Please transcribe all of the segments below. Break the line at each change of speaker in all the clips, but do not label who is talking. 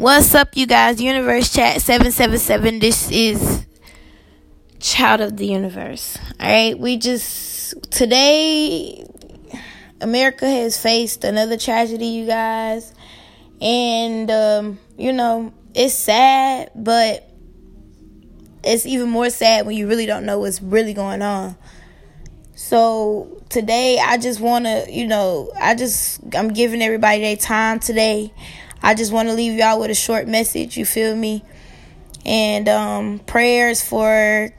What's up, you guys? Universe Chat 777. This is Child of the Universe. Alright, we just. Today, America has faced another tragedy, you guys. And, um, you know, it's sad, but it's even more sad when you really don't know what's really going on. So today I just want to, you know, I just I'm giving everybody their time today. I just want to leave y'all with a short message, you feel me? And um prayers for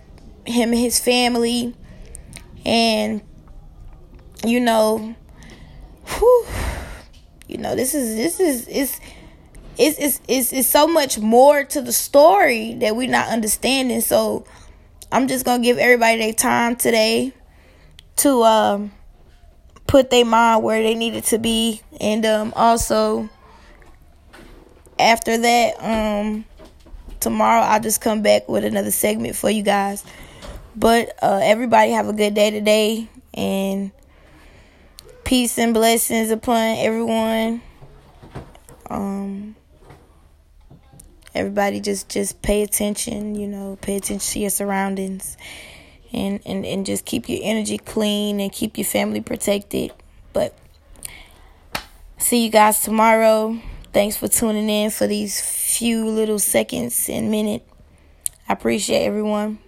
him and his family. And you know whew, you know this is this is it's it's, it's it's it's so much more to the story that we're not understanding. So i'm just gonna give everybody their time today to um, put their mind where they needed to be, and um, also after that, um, tomorrow I'll just come back with another segment for you guys. But uh, everybody have a good day today, and peace and blessings upon everyone. Um, everybody just just pay attention, you know, pay attention to your surroundings and, and, and just keep your energy clean and keep your family protected. But see you guys tomorrow. Thanks for tuning in for these few little seconds and minute. I appreciate everyone.